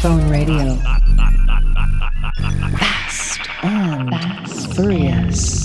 Phone Radio. Fast and furious.